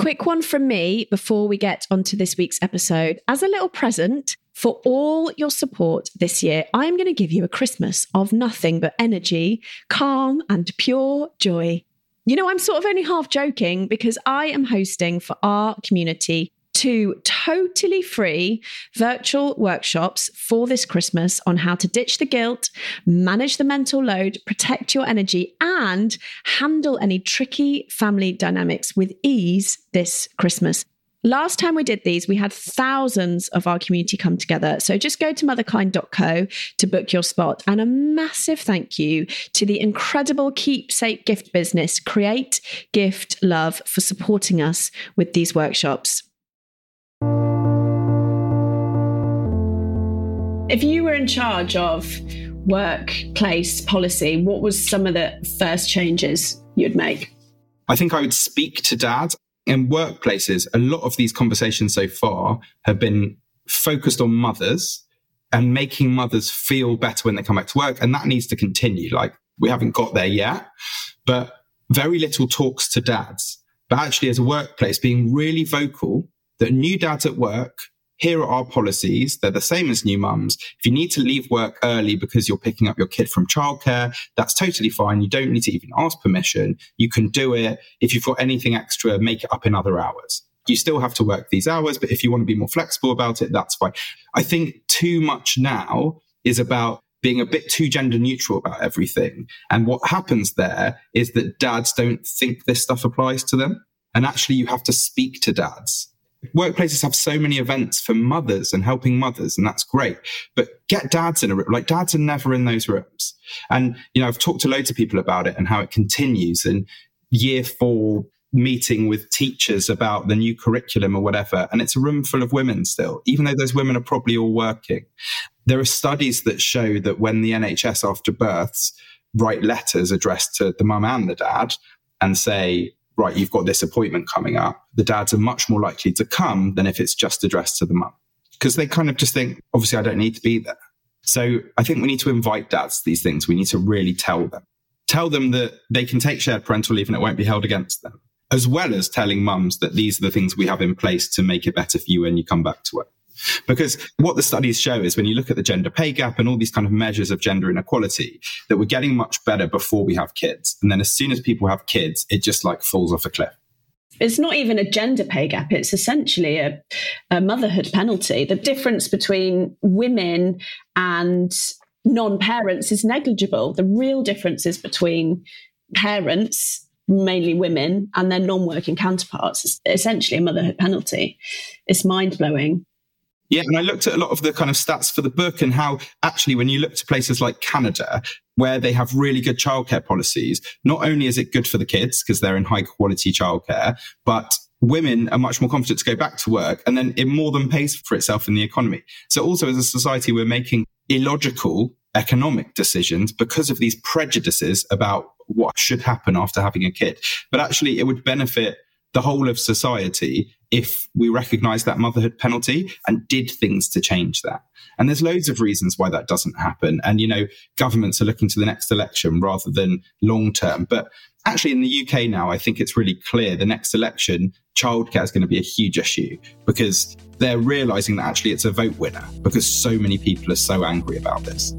Quick one from me before we get onto this week's episode. As a little present for all your support this year, I'm going to give you a Christmas of nothing but energy, calm, and pure joy. You know, I'm sort of only half joking because I am hosting for our community two totally free virtual workshops for this Christmas on how to ditch the guilt, manage the mental load, protect your energy, and handle any tricky family dynamics with ease this Christmas. Last time we did these, we had thousands of our community come together. So just go to motherkind.co to book your spot. And a massive thank you to the incredible keepsake gift business, Create Gift Love, for supporting us with these workshops. If you were in charge of workplace policy, what was some of the first changes you'd make? I think I would speak to dad. In workplaces, a lot of these conversations so far have been focused on mothers and making mothers feel better when they come back to work. And that needs to continue. Like we haven't got there yet, but very little talks to dads. But actually, as a workplace, being really vocal that new dads at work here are our policies. They're the same as new mums. If you need to leave work early because you're picking up your kid from childcare, that's totally fine. You don't need to even ask permission. You can do it. If you've got anything extra, make it up in other hours. You still have to work these hours, but if you want to be more flexible about it, that's fine. I think too much now is about being a bit too gender neutral about everything. And what happens there is that dads don't think this stuff applies to them. And actually, you have to speak to dads workplaces have so many events for mothers and helping mothers, and that's great. But get dads in a room. Like dads are never in those rooms. And, you know, I've talked to loads of people about it and how it continues. And year four meeting with teachers about the new curriculum or whatever. And it's a room full of women still, even though those women are probably all working. There are studies that show that when the NHS after births write letters addressed to the mum and the dad and say, right, you've got this appointment coming up, the dads are much more likely to come than if it's just addressed to the mum. Because they kind of just think, obviously, I don't need to be there. So I think we need to invite dads to these things. We need to really tell them. Tell them that they can take shared parental leave and it won't be held against them, as well as telling mums that these are the things we have in place to make it better for you when you come back to work. Because what the studies show is when you look at the gender pay gap and all these kind of measures of gender inequality, that we're getting much better before we have kids. And then as soon as people have kids, it just like falls off a cliff. It's not even a gender pay gap. It's essentially a, a motherhood penalty. The difference between women and non parents is negligible. The real difference is between parents mainly women and their non-working counterparts is essentially a motherhood penalty. It's mind blowing. Yeah, and I looked at a lot of the kind of stats for the book and how actually when you look to places like Canada, where they have really good childcare policies, not only is it good for the kids because they're in high quality childcare, but women are much more confident to go back to work and then it more than pays for itself in the economy. So also as a society, we're making illogical economic decisions because of these prejudices about what should happen after having a kid. But actually it would benefit the whole of society if we recognize that motherhood penalty and did things to change that. And there's loads of reasons why that doesn't happen. And, you know, governments are looking to the next election rather than long term. But actually, in the UK now, I think it's really clear the next election, childcare is going to be a huge issue because they're realizing that actually it's a vote winner because so many people are so angry about this.